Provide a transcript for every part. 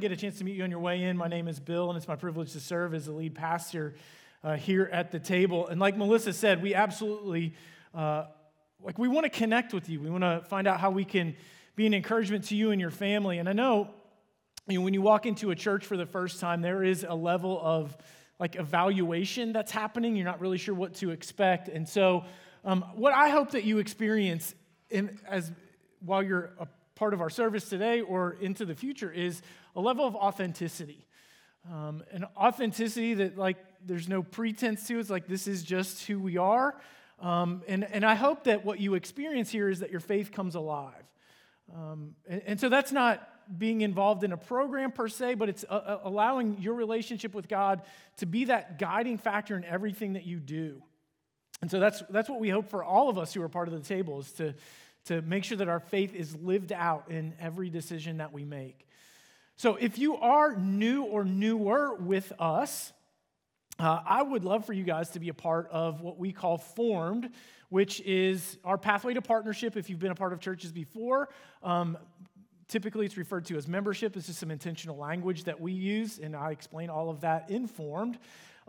get a chance to meet you on your way in. My name is Bill, and it's my privilege to serve as the lead pastor uh, here at the table. And like Melissa said, we absolutely uh, like we want to connect with you. We want to find out how we can be an encouragement to you and your family. And I know, you know when you walk into a church for the first time, there is a level of like evaluation that's happening. You're not really sure what to expect, and so um, what I hope that you experience in, as while you're a part of our service today or into the future is a level of authenticity. Um, an authenticity that, like, there's no pretense to. It's like, this is just who we are. Um, and, and I hope that what you experience here is that your faith comes alive. Um, and, and, so that's not being involved in a program per se, but it's uh, uh, allowing your relationship with God to be that guiding factor in everything that you do. And so that's, that's what we hope for all of us who are part of the table is to, to make sure that our faith is lived out in every decision that we make. So, if you are new or newer with us, uh, I would love for you guys to be a part of what we call Formed, which is our pathway to partnership. If you've been a part of churches before, um, typically it's referred to as membership. This is some intentional language that we use, and I explain all of that in Formed.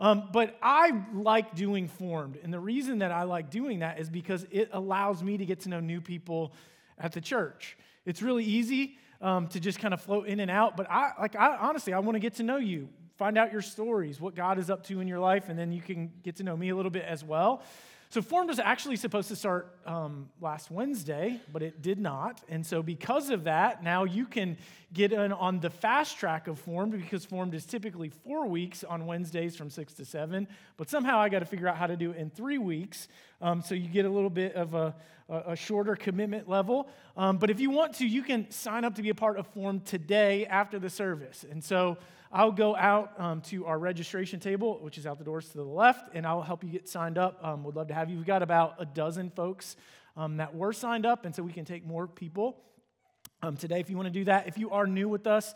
Um, but I like doing formed. And the reason that I like doing that is because it allows me to get to know new people at the church. It's really easy um, to just kind of float in and out. But I, like, I, honestly, I want to get to know you, find out your stories, what God is up to in your life, and then you can get to know me a little bit as well. So, Formed was actually supposed to start um, last Wednesday, but it did not. And so, because of that, now you can get in on the fast track of Formed because Formed is typically four weeks on Wednesdays from six to seven. But somehow I got to figure out how to do it in three weeks. Um, so, you get a little bit of a, a shorter commitment level. Um, but if you want to, you can sign up to be a part of Form today after the service. And so, I'll go out um, to our registration table, which is out the doors to the left, and I'll help you get signed up. Um, would love to have you. We've got about a dozen folks um, that were signed up, and so we can take more people um, today if you want to do that. If you are new with us,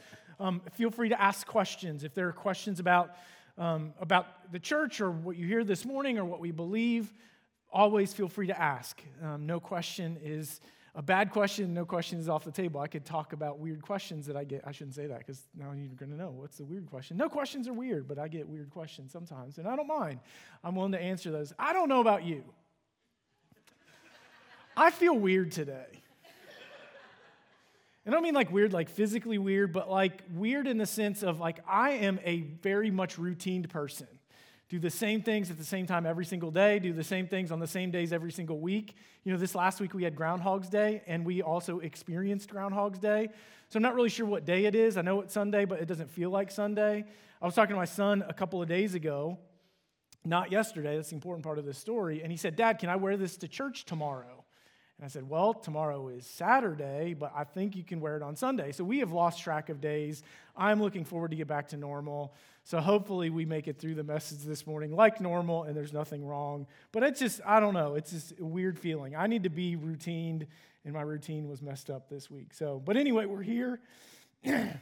feel free to ask questions. If there are questions about, um, about the church or what you hear this morning or what we believe, always feel free to ask. Um, no question is a bad question, no question is off the table. I could talk about weird questions that I get. I shouldn't say that because now you're going to know what's the weird question. No questions are weird, but I get weird questions sometimes, and I don't mind. I'm willing to answer those. I don't know about you. I feel weird today. And I don't mean like weird, like physically weird, but like weird in the sense of like I am a very much routined person do the same things at the same time every single day, do the same things on the same days every single week. You know, this last week we had Groundhog's Day, and we also experienced Groundhog's Day. So I'm not really sure what day it is. I know it's Sunday, but it doesn't feel like Sunday. I was talking to my son a couple of days ago, not yesterday, that's the important part of this story, and he said, Dad, can I wear this to church tomorrow? And I said, Well, tomorrow is Saturday, but I think you can wear it on Sunday. So we have lost track of days. I'm looking forward to get back to normal. So hopefully we make it through the message this morning like normal and there's nothing wrong. But it's just, I don't know, it's just a weird feeling. I need to be routined, and my routine was messed up this week. So, but anyway, we're here. and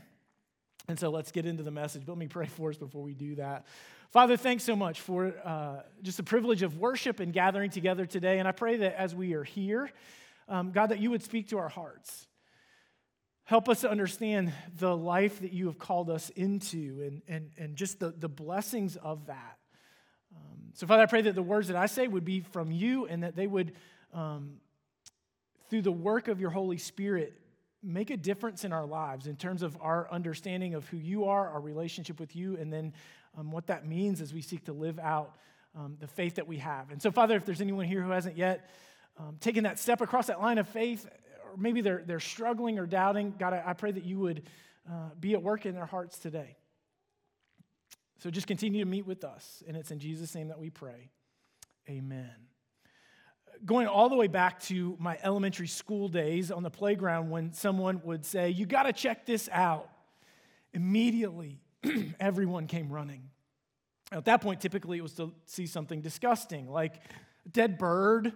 so let's get into the message. But let me pray for us before we do that. Father, thanks so much for uh, just the privilege of worship and gathering together today. And I pray that as we are here, um, God, that you would speak to our hearts. Help us to understand the life that you have called us into and, and, and just the, the blessings of that. Um, so, Father, I pray that the words that I say would be from you and that they would, um, through the work of your Holy Spirit, make a difference in our lives in terms of our understanding of who you are, our relationship with you, and then um, what that means as we seek to live out um, the faith that we have. And so, Father, if there's anyone here who hasn't yet um, taken that step across that line of faith, or maybe they're, they're struggling or doubting, God, I, I pray that you would uh, be at work in their hearts today. So just continue to meet with us. And it's in Jesus' name that we pray. Amen. Going all the way back to my elementary school days on the playground, when someone would say, You got to check this out, immediately everyone came running. At that point, typically it was to see something disgusting, like a dead bird,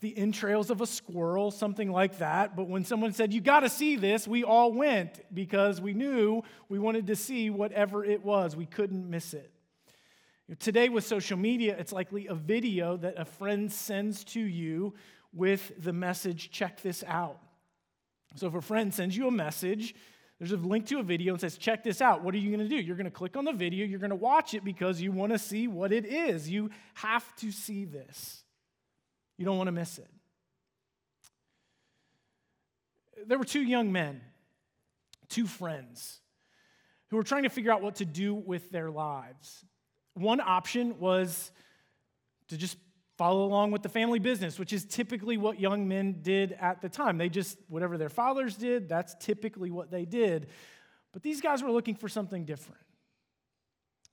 the entrails of a squirrel, something like that. But when someone said, You got to see this, we all went because we knew we wanted to see whatever it was. We couldn't miss it. Today, with social media, it's likely a video that a friend sends to you with the message, Check this out. So if a friend sends you a message, There's a link to a video and says, check this out. What are you going to do? You're going to click on the video, you're going to watch it because you want to see what it is. You have to see this, you don't want to miss it. There were two young men, two friends, who were trying to figure out what to do with their lives. One option was to just follow along with the family business, which is typically what young men did at the time. They just, whatever their fathers did, that's typically what they did. But these guys were looking for something different,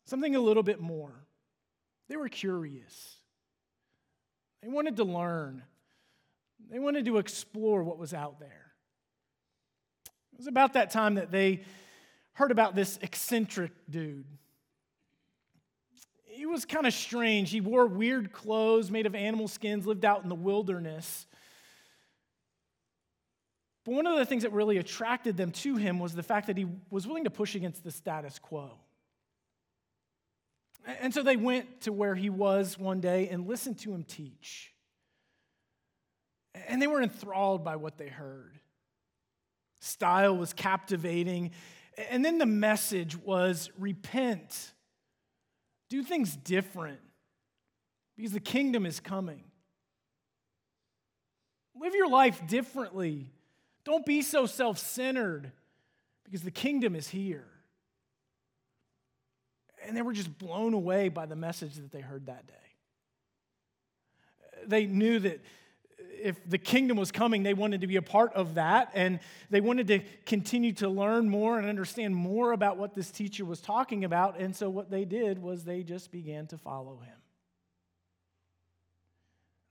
something a little bit more. They were curious, they wanted to learn, they wanted to explore what was out there. It was about that time that they heard about this eccentric dude he was kind of strange. He wore weird clothes made of animal skins, lived out in the wilderness. But one of the things that really attracted them to him was the fact that he was willing to push against the status quo. And so they went to where he was one day and listened to him teach. And they were enthralled by what they heard. Style was captivating. And then the message was repent do things different because the kingdom is coming. Live your life differently. Don't be so self centered because the kingdom is here. And they were just blown away by the message that they heard that day. They knew that if the kingdom was coming, they wanted to be a part of that. And they wanted to continue to learn more and understand more about what this teacher was talking about. And so what they did was they just began to follow him.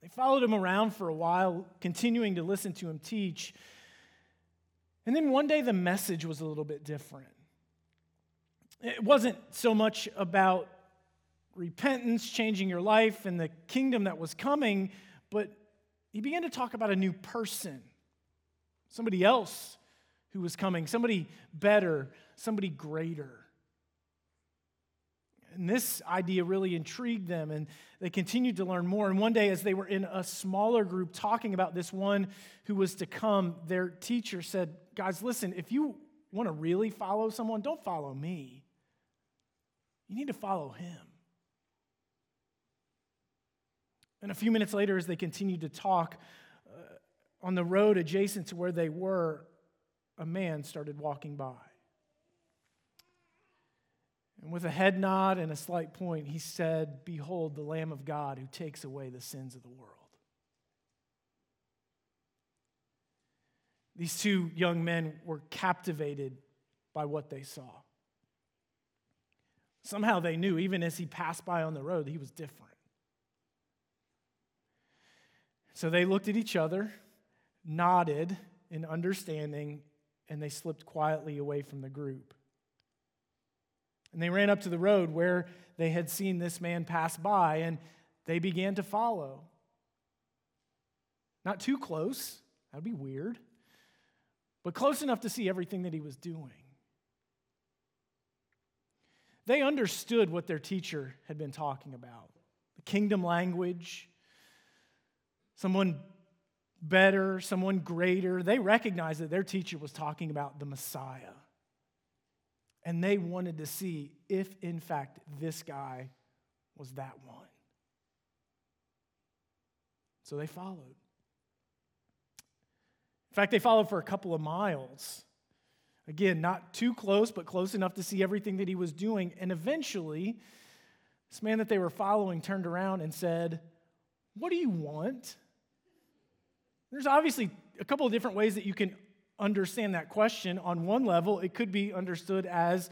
They followed him around for a while, continuing to listen to him teach. And then one day the message was a little bit different. It wasn't so much about repentance, changing your life, and the kingdom that was coming, but he began to talk about a new person, somebody else who was coming, somebody better, somebody greater. And this idea really intrigued them, and they continued to learn more. And one day, as they were in a smaller group talking about this one who was to come, their teacher said, Guys, listen, if you want to really follow someone, don't follow me. You need to follow him. And a few minutes later, as they continued to talk, uh, on the road adjacent to where they were, a man started walking by. And with a head nod and a slight point, he said, Behold, the Lamb of God who takes away the sins of the world. These two young men were captivated by what they saw. Somehow they knew, even as he passed by on the road, he was different. So they looked at each other, nodded in understanding, and they slipped quietly away from the group. And they ran up to the road where they had seen this man pass by, and they began to follow. Not too close, that would be weird, but close enough to see everything that he was doing. They understood what their teacher had been talking about the kingdom language, someone better, someone greater. They recognized that their teacher was talking about the Messiah. And they wanted to see if, in fact, this guy was that one. So they followed. In fact, they followed for a couple of miles. Again, not too close, but close enough to see everything that he was doing. And eventually, this man that they were following turned around and said, What do you want? There's obviously a couple of different ways that you can understand that question. On one level, it could be understood as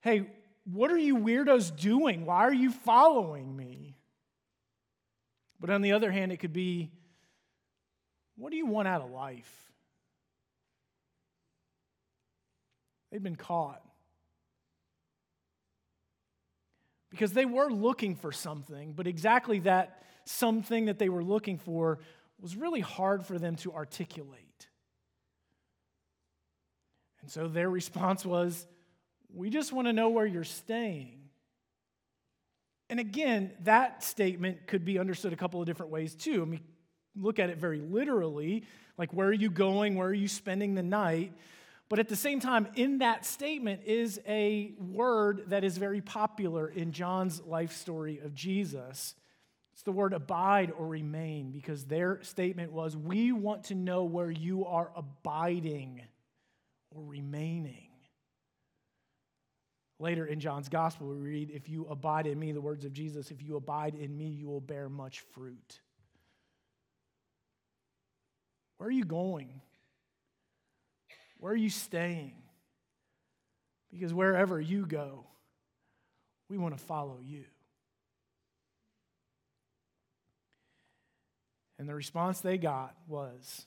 hey, what are you weirdos doing? Why are you following me? But on the other hand, it could be what do you want out of life? They'd been caught. Because they were looking for something, but exactly that something that they were looking for was really hard for them to articulate. And so their response was, We just want to know where you're staying. And again, that statement could be understood a couple of different ways too. I mean, look at it very literally like, where are you going? Where are you spending the night? But at the same time, in that statement is a word that is very popular in John's life story of Jesus. It's the word abide or remain because their statement was, We want to know where you are abiding or remaining. Later in John's gospel, we read, If you abide in me, the words of Jesus, if you abide in me, you will bear much fruit. Where are you going? Where are you staying? Because wherever you go, we want to follow you. And the response they got was,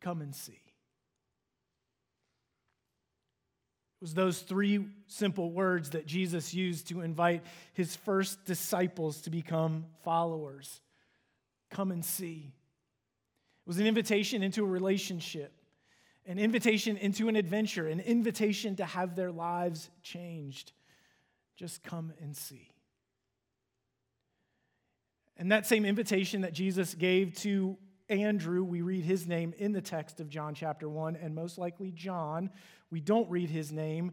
Come and see. It was those three simple words that Jesus used to invite his first disciples to become followers. Come and see. It was an invitation into a relationship an invitation into an adventure, an invitation to have their lives changed. Just come and see. And that same invitation that Jesus gave to Andrew, we read his name in the text of John chapter 1, and most likely John. We don't read his name,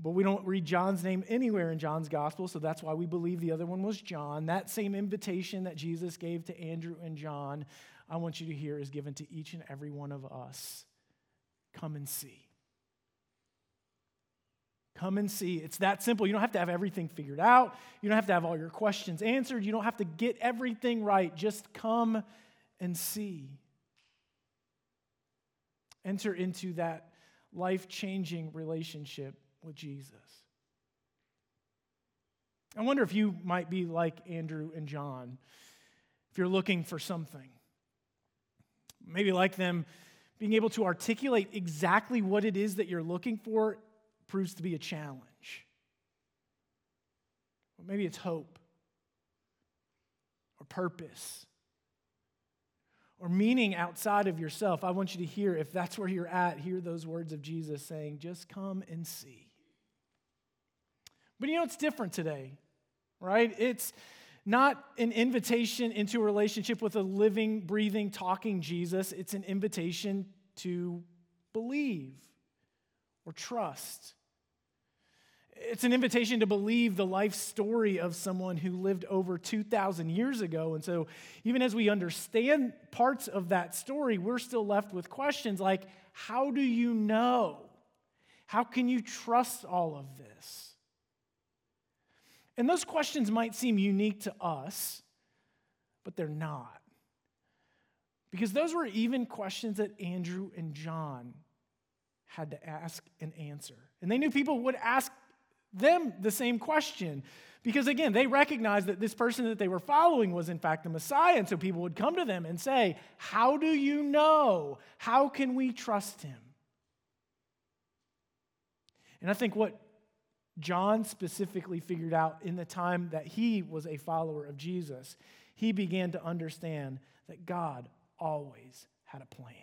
but we don't read John's name anywhere in John's gospel, so that's why we believe the other one was John. That same invitation that Jesus gave to Andrew and John, I want you to hear, is given to each and every one of us. Come and see. Come and see. It's that simple. You don't have to have everything figured out. You don't have to have all your questions answered. You don't have to get everything right. Just come and see. Enter into that life changing relationship with Jesus. I wonder if you might be like Andrew and John, if you're looking for something. Maybe like them, being able to articulate exactly what it is that you're looking for proves to be a challenge. Or maybe it's hope or purpose or meaning outside of yourself. I want you to hear, if that's where you're at, hear those words of Jesus saying, just come and see. But you know, it's different today, right? It's not an invitation into a relationship with a living, breathing, talking Jesus. It's an invitation to believe or trust. It's an invitation to believe the life story of someone who lived over 2,000 years ago. And so, even as we understand parts of that story, we're still left with questions like how do you know? How can you trust all of this? And those questions might seem unique to us, but they're not. Because those were even questions that Andrew and John had to ask and answer. And they knew people would ask them the same question. Because again, they recognized that this person that they were following was in fact the Messiah. And so people would come to them and say, How do you know? How can we trust him? And I think what John specifically figured out in the time that he was a follower of Jesus, he began to understand that God always had a plan.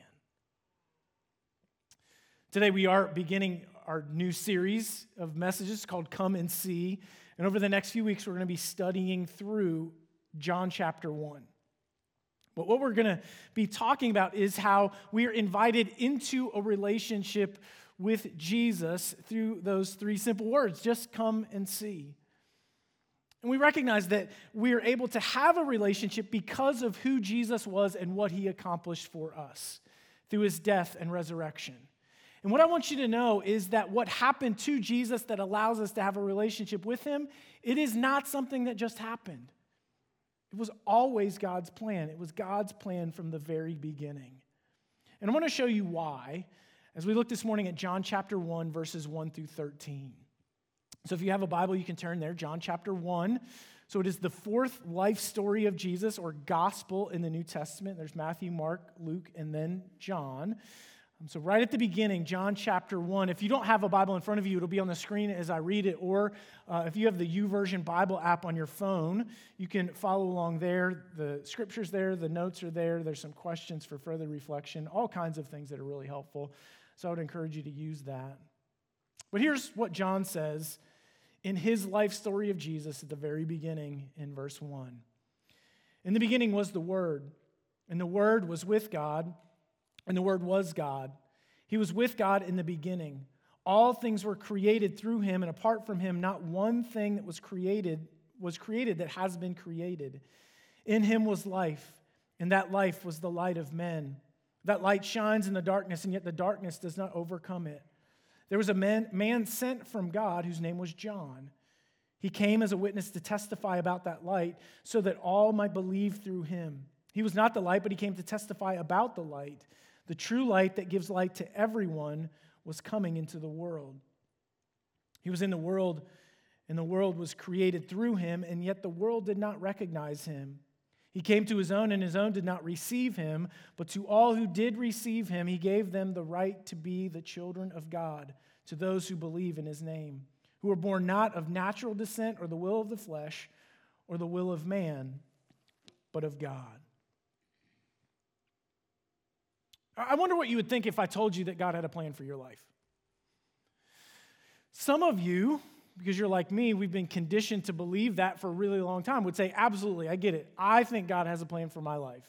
Today, we are beginning our new series of messages called Come and See. And over the next few weeks, we're going to be studying through John chapter 1. But what we're going to be talking about is how we are invited into a relationship with Jesus through those three simple words just come and see. And we recognize that we are able to have a relationship because of who Jesus was and what he accomplished for us through his death and resurrection. And what I want you to know is that what happened to Jesus that allows us to have a relationship with him, it is not something that just happened. It was always God's plan. It was God's plan from the very beginning. And I want to show you why as we look this morning at John chapter 1, verses 1 through 13. So if you have a Bible, you can turn there, John chapter 1. So it is the fourth life story of Jesus or gospel in the New Testament. There's Matthew, Mark, Luke, and then John. Um, so, right at the beginning, John chapter 1. If you don't have a Bible in front of you, it'll be on the screen as I read it. Or uh, if you have the YouVersion Bible app on your phone, you can follow along there. The scripture's there, the notes are there. There's some questions for further reflection, all kinds of things that are really helpful. So, I would encourage you to use that. But here's what John says in his life story of Jesus at the very beginning in verse 1. In the beginning was the Word, and the Word was with God, and the Word was God. He was with God in the beginning. All things were created through him, and apart from him, not one thing that was created was created that has been created. In him was life, and that life was the light of men. That light shines in the darkness, and yet the darkness does not overcome it. There was a man, man sent from God whose name was John. He came as a witness to testify about that light so that all might believe through him. He was not the light, but he came to testify about the light. The true light that gives light to everyone was coming into the world. He was in the world, and the world was created through him, and yet the world did not recognize him. He came to his own, and his own did not receive him, but to all who did receive him, he gave them the right to be the children of God, to those who believe in his name who were born not of natural descent or the will of the flesh or the will of man, but of God. I wonder what you would think if I told you that God had a plan for your life. Some of you, because you're like me, we've been conditioned to believe that for a really long time, would say, Absolutely, I get it. I think God has a plan for my life.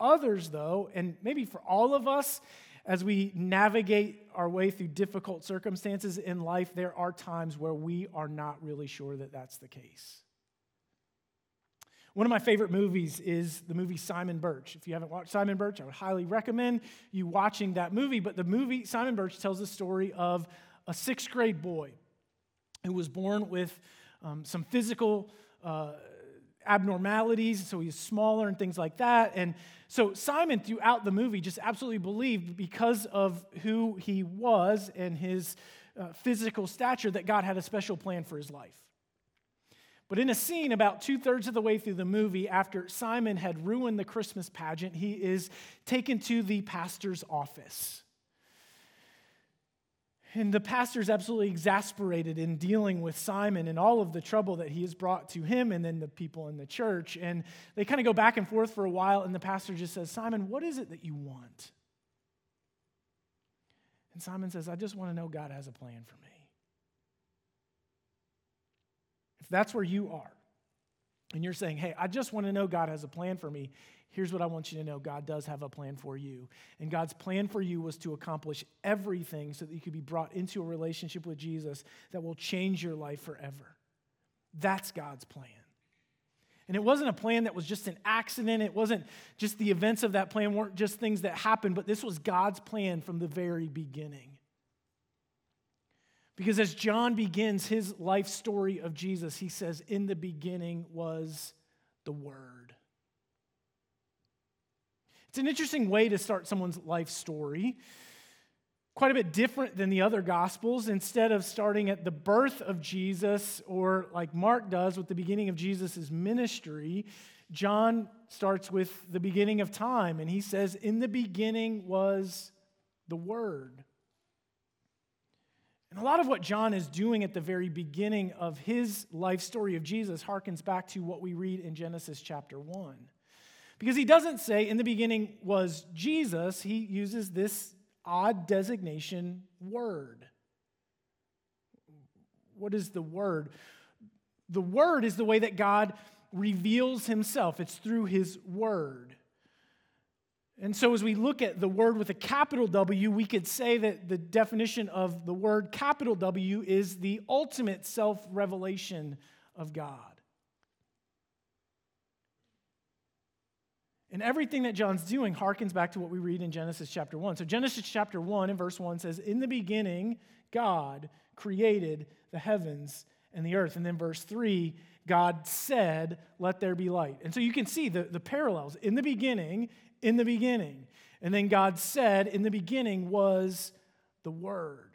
Others, though, and maybe for all of us, as we navigate our way through difficult circumstances in life, there are times where we are not really sure that that's the case. One of my favorite movies is the movie Simon Birch. If you haven't watched Simon Birch, I would highly recommend you watching that movie. But the movie, Simon Birch, tells the story of a sixth grade boy who was born with um, some physical uh, abnormalities, so he's smaller and things like that. And so Simon, throughout the movie, just absolutely believed because of who he was and his uh, physical stature that God had a special plan for his life. But in a scene about two thirds of the way through the movie, after Simon had ruined the Christmas pageant, he is taken to the pastor's office. And the pastor is absolutely exasperated in dealing with Simon and all of the trouble that he has brought to him and then the people in the church. And they kind of go back and forth for a while, and the pastor just says, Simon, what is it that you want? And Simon says, I just want to know God has a plan for me. If that's where you are, and you're saying, hey, I just want to know God has a plan for me, here's what I want you to know God does have a plan for you. And God's plan for you was to accomplish everything so that you could be brought into a relationship with Jesus that will change your life forever. That's God's plan. And it wasn't a plan that was just an accident. It wasn't just the events of that plan weren't just things that happened, but this was God's plan from the very beginning. Because as John begins his life story of Jesus, he says, In the beginning was the Word. It's an interesting way to start someone's life story. Quite a bit different than the other gospels. Instead of starting at the birth of Jesus, or like Mark does with the beginning of Jesus' ministry, John starts with the beginning of time. And he says, In the beginning was the Word. And a lot of what John is doing at the very beginning of his life story of Jesus harkens back to what we read in Genesis chapter 1. Because he doesn't say in the beginning was Jesus, he uses this odd designation word. What is the word? The word is the way that God reveals himself, it's through his word. And so, as we look at the word with a capital W, we could say that the definition of the word capital W is the ultimate self revelation of God. And everything that John's doing harkens back to what we read in Genesis chapter 1. So, Genesis chapter 1 and verse 1 says, In the beginning, God created the heavens and the earth. And then verse 3, God said, Let there be light. And so you can see the, the parallels. In the beginning, in the beginning. And then God said, In the beginning was the Word.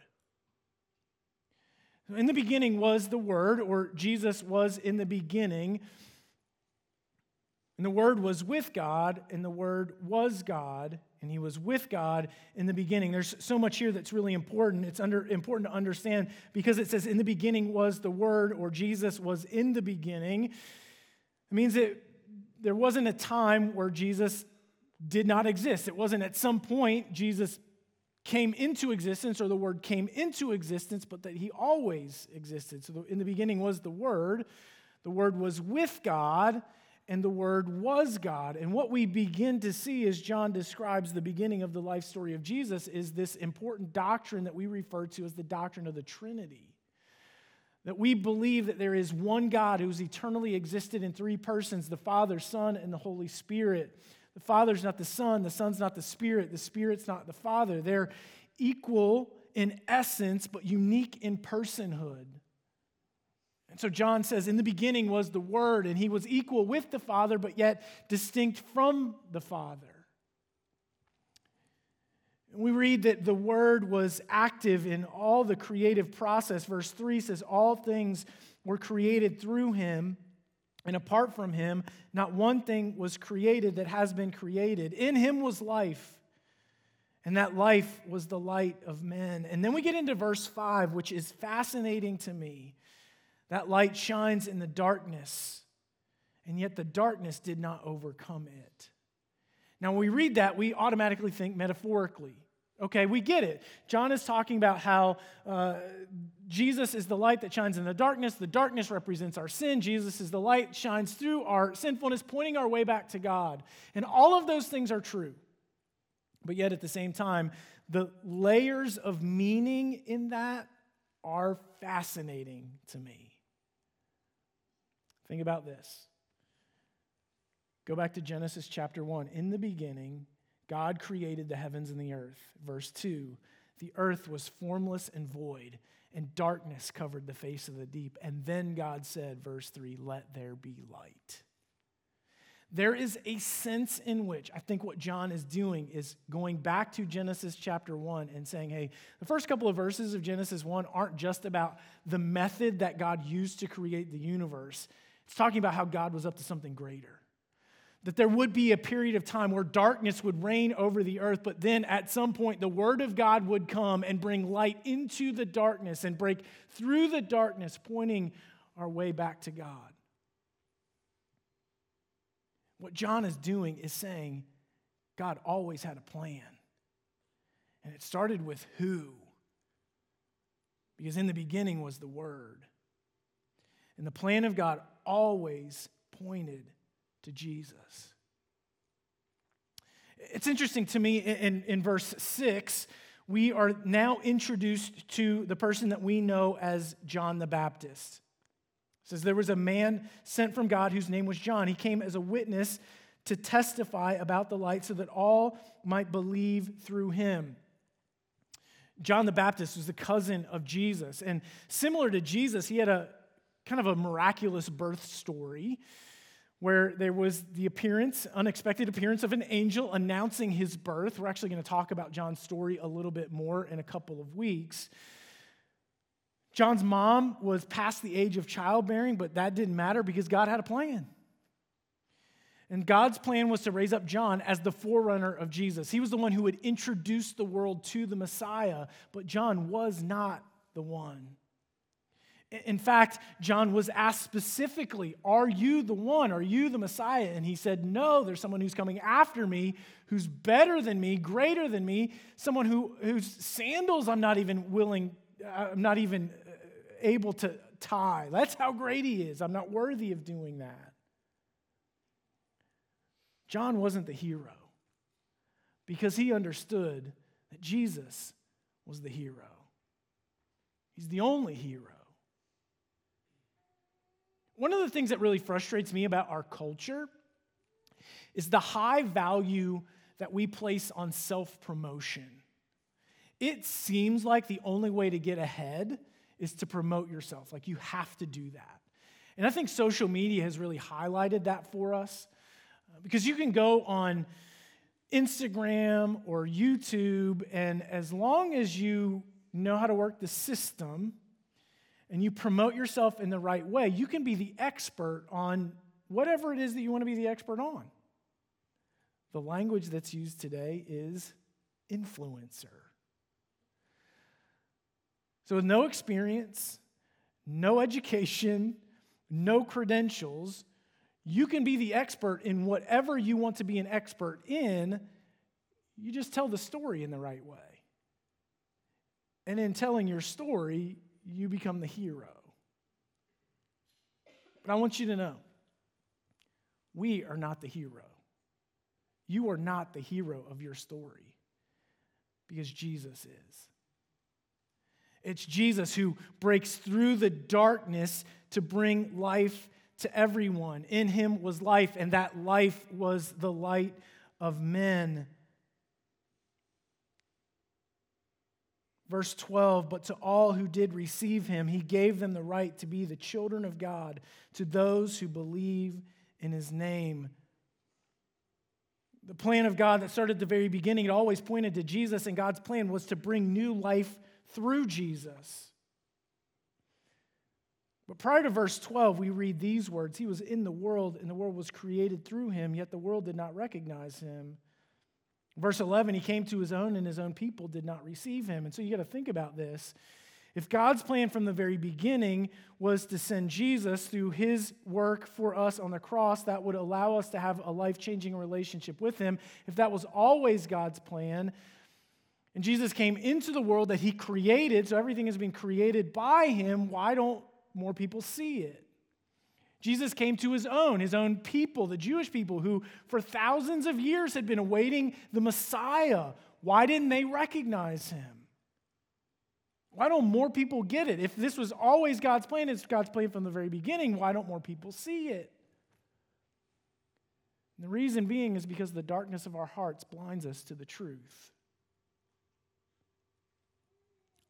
In the beginning was the Word, or Jesus was in the beginning. And the Word was with God, and the Word was God, and He was with God in the beginning. There's so much here that's really important. It's under, important to understand because it says, In the beginning was the Word, or Jesus was in the beginning. It means that there wasn't a time where Jesus did not exist. It wasn't at some point Jesus came into existence or the Word came into existence, but that He always existed. So in the beginning was the Word, the Word was with God and the Word was God. And what we begin to see as John describes the beginning of the life story of Jesus is this important doctrine that we refer to as the doctrine of the Trinity. That we believe that there is one God who's eternally existed in three persons the Father, Son, and the Holy Spirit. The Father's not the Son, the Son's not the Spirit, the Spirit's not the Father. They're equal in essence, but unique in personhood. And so John says, In the beginning was the Word, and he was equal with the Father, but yet distinct from the Father. We read that the Word was active in all the creative process. Verse 3 says, All things were created through him, and apart from him, not one thing was created that has been created. In him was life. And that life was the light of men. And then we get into verse 5, which is fascinating to me. That light shines in the darkness, and yet the darkness did not overcome it. Now, when we read that, we automatically think metaphorically. Okay, we get it. John is talking about how uh, Jesus is the light that shines in the darkness. The darkness represents our sin. Jesus is the light, shines through our sinfulness, pointing our way back to God. And all of those things are true. But yet, at the same time, the layers of meaning in that are fascinating to me. Think about this. Go back to Genesis chapter 1. In the beginning, God created the heavens and the earth. Verse 2 The earth was formless and void, and darkness covered the face of the deep. And then God said, verse 3 Let there be light. There is a sense in which I think what John is doing is going back to Genesis chapter 1 and saying, hey, the first couple of verses of Genesis 1 aren't just about the method that God used to create the universe. It's talking about how God was up to something greater. That there would be a period of time where darkness would reign over the earth, but then at some point the Word of God would come and bring light into the darkness and break through the darkness, pointing our way back to God. What John is doing is saying God always had a plan. And it started with who? Because in the beginning was the Word. And the plan of God always pointed to Jesus. It's interesting to me in, in verse 6, we are now introduced to the person that we know as John the Baptist. It says there was a man sent from God whose name was John. He came as a witness to testify about the light so that all might believe through him. John the Baptist was the cousin of Jesus. And similar to Jesus, he had a kind of a miraculous birth story where there was the appearance, unexpected appearance of an angel announcing his birth. We're actually going to talk about John's story a little bit more in a couple of weeks. John's mom was past the age of childbearing, but that didn't matter because God had a plan. And God's plan was to raise up John as the forerunner of Jesus. He was the one who would introduce the world to the Messiah, but John was not the one. In fact, John was asked specifically, Are you the one? Are you the Messiah? And he said, No, there's someone who's coming after me, who's better than me, greater than me, someone who, whose sandals I'm not even willing, uh, I'm not even uh, able to tie. That's how great he is. I'm not worthy of doing that. John wasn't the hero because he understood that Jesus was the hero. He's the only hero. One of the things that really frustrates me about our culture is the high value that we place on self promotion. It seems like the only way to get ahead is to promote yourself. Like you have to do that. And I think social media has really highlighted that for us uh, because you can go on Instagram or YouTube, and as long as you know how to work the system, and you promote yourself in the right way, you can be the expert on whatever it is that you want to be the expert on. The language that's used today is influencer. So, with no experience, no education, no credentials, you can be the expert in whatever you want to be an expert in. You just tell the story in the right way. And in telling your story, you become the hero. But I want you to know we are not the hero. You are not the hero of your story because Jesus is. It's Jesus who breaks through the darkness to bring life to everyone. In him was life, and that life was the light of men. Verse 12, but to all who did receive him, he gave them the right to be the children of God, to those who believe in his name. The plan of God that started at the very beginning, it always pointed to Jesus, and God's plan was to bring new life through Jesus. But prior to verse 12, we read these words He was in the world, and the world was created through him, yet the world did not recognize him. Verse 11, he came to his own, and his own people did not receive him. And so you got to think about this. If God's plan from the very beginning was to send Jesus through his work for us on the cross, that would allow us to have a life changing relationship with him. If that was always God's plan, and Jesus came into the world that he created, so everything has been created by him, why don't more people see it? Jesus came to his own, his own people, the Jewish people who for thousands of years had been awaiting the Messiah. Why didn't they recognize him? Why don't more people get it? If this was always God's plan, it's God's plan from the very beginning, why don't more people see it? And the reason being is because the darkness of our hearts blinds us to the truth.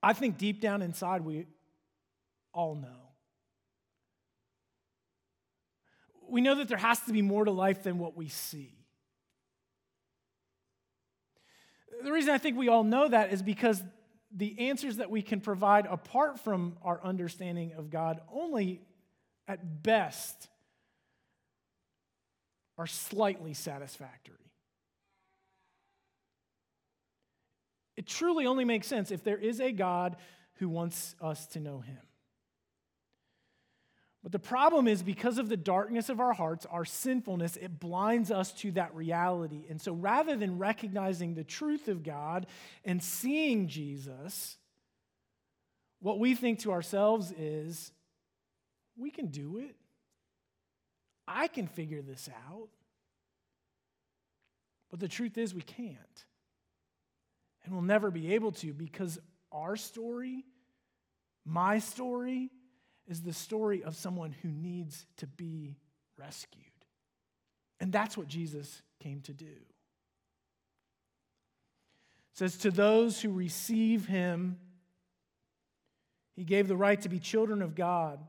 I think deep down inside, we all know. We know that there has to be more to life than what we see. The reason I think we all know that is because the answers that we can provide apart from our understanding of God only at best are slightly satisfactory. It truly only makes sense if there is a God who wants us to know him. But the problem is because of the darkness of our hearts, our sinfulness, it blinds us to that reality. And so rather than recognizing the truth of God and seeing Jesus, what we think to ourselves is, we can do it. I can figure this out. But the truth is, we can't. And we'll never be able to because our story, my story, is the story of someone who needs to be rescued. And that's what Jesus came to do. It says, To those who receive him, he gave the right to be children of God.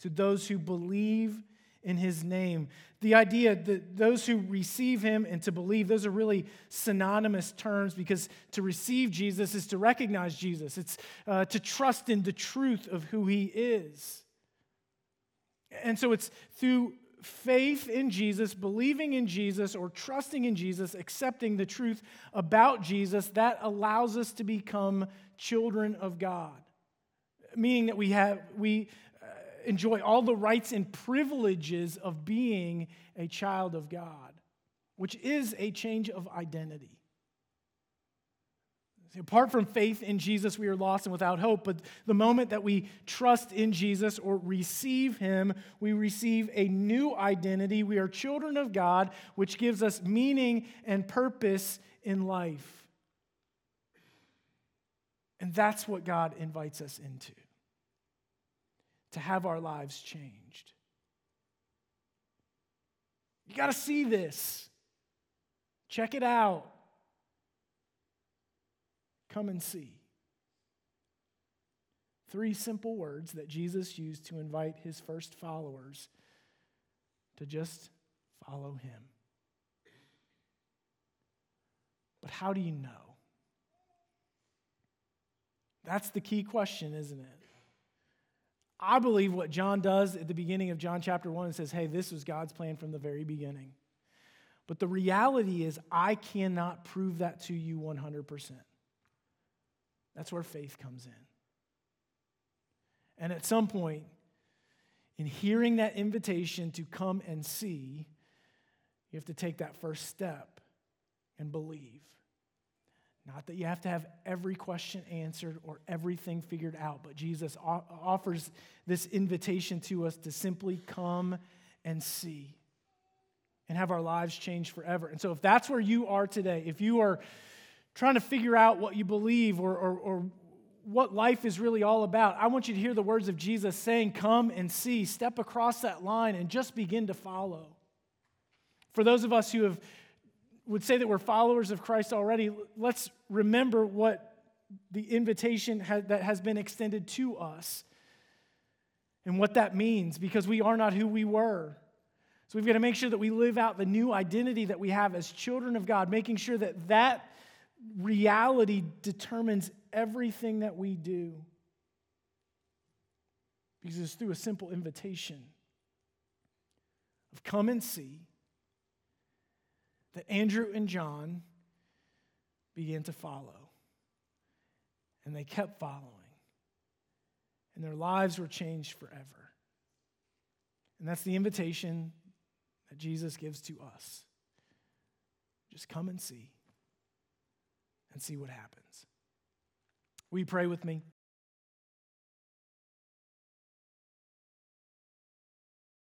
To those who believe in his name. The idea that those who receive him and to believe, those are really synonymous terms because to receive Jesus is to recognize Jesus, it's uh, to trust in the truth of who he is. And so it's through faith in Jesus, believing in Jesus, or trusting in Jesus, accepting the truth about Jesus, that allows us to become children of God. Meaning that we have, we enjoy all the rights and privileges of being a child of God, which is a change of identity. See, apart from faith in Jesus, we are lost and without hope. But the moment that we trust in Jesus or receive Him, we receive a new identity. We are children of God, which gives us meaning and purpose in life. And that's what God invites us into to have our lives changed. You got to see this. Check it out. Come and see. Three simple words that Jesus used to invite his first followers to just follow him. But how do you know? That's the key question, isn't it? I believe what John does at the beginning of John chapter 1 and says, hey, this was God's plan from the very beginning. But the reality is, I cannot prove that to you 100%. That's where faith comes in. And at some point, in hearing that invitation to come and see, you have to take that first step and believe. Not that you have to have every question answered or everything figured out, but Jesus offers this invitation to us to simply come and see. and have our lives changed forever. And so, if that's where you are today, if you are trying to figure out what you believe or, or, or what life is really all about, I want you to hear the words of Jesus saying, Come and see, step across that line and just begin to follow. For those of us who have would say that we're followers of Christ already, let's remember what the invitation that has been extended to us and what that means because we are not who we were. So we've got to make sure that we live out the new identity that we have as children of God, making sure that that reality determines everything that we do. Because it's through a simple invitation of come and see that Andrew and John began to follow. And they kept following. And their lives were changed forever. And that's the invitation that Jesus gives to us. Just come and see, and see what happens. Will you pray with me?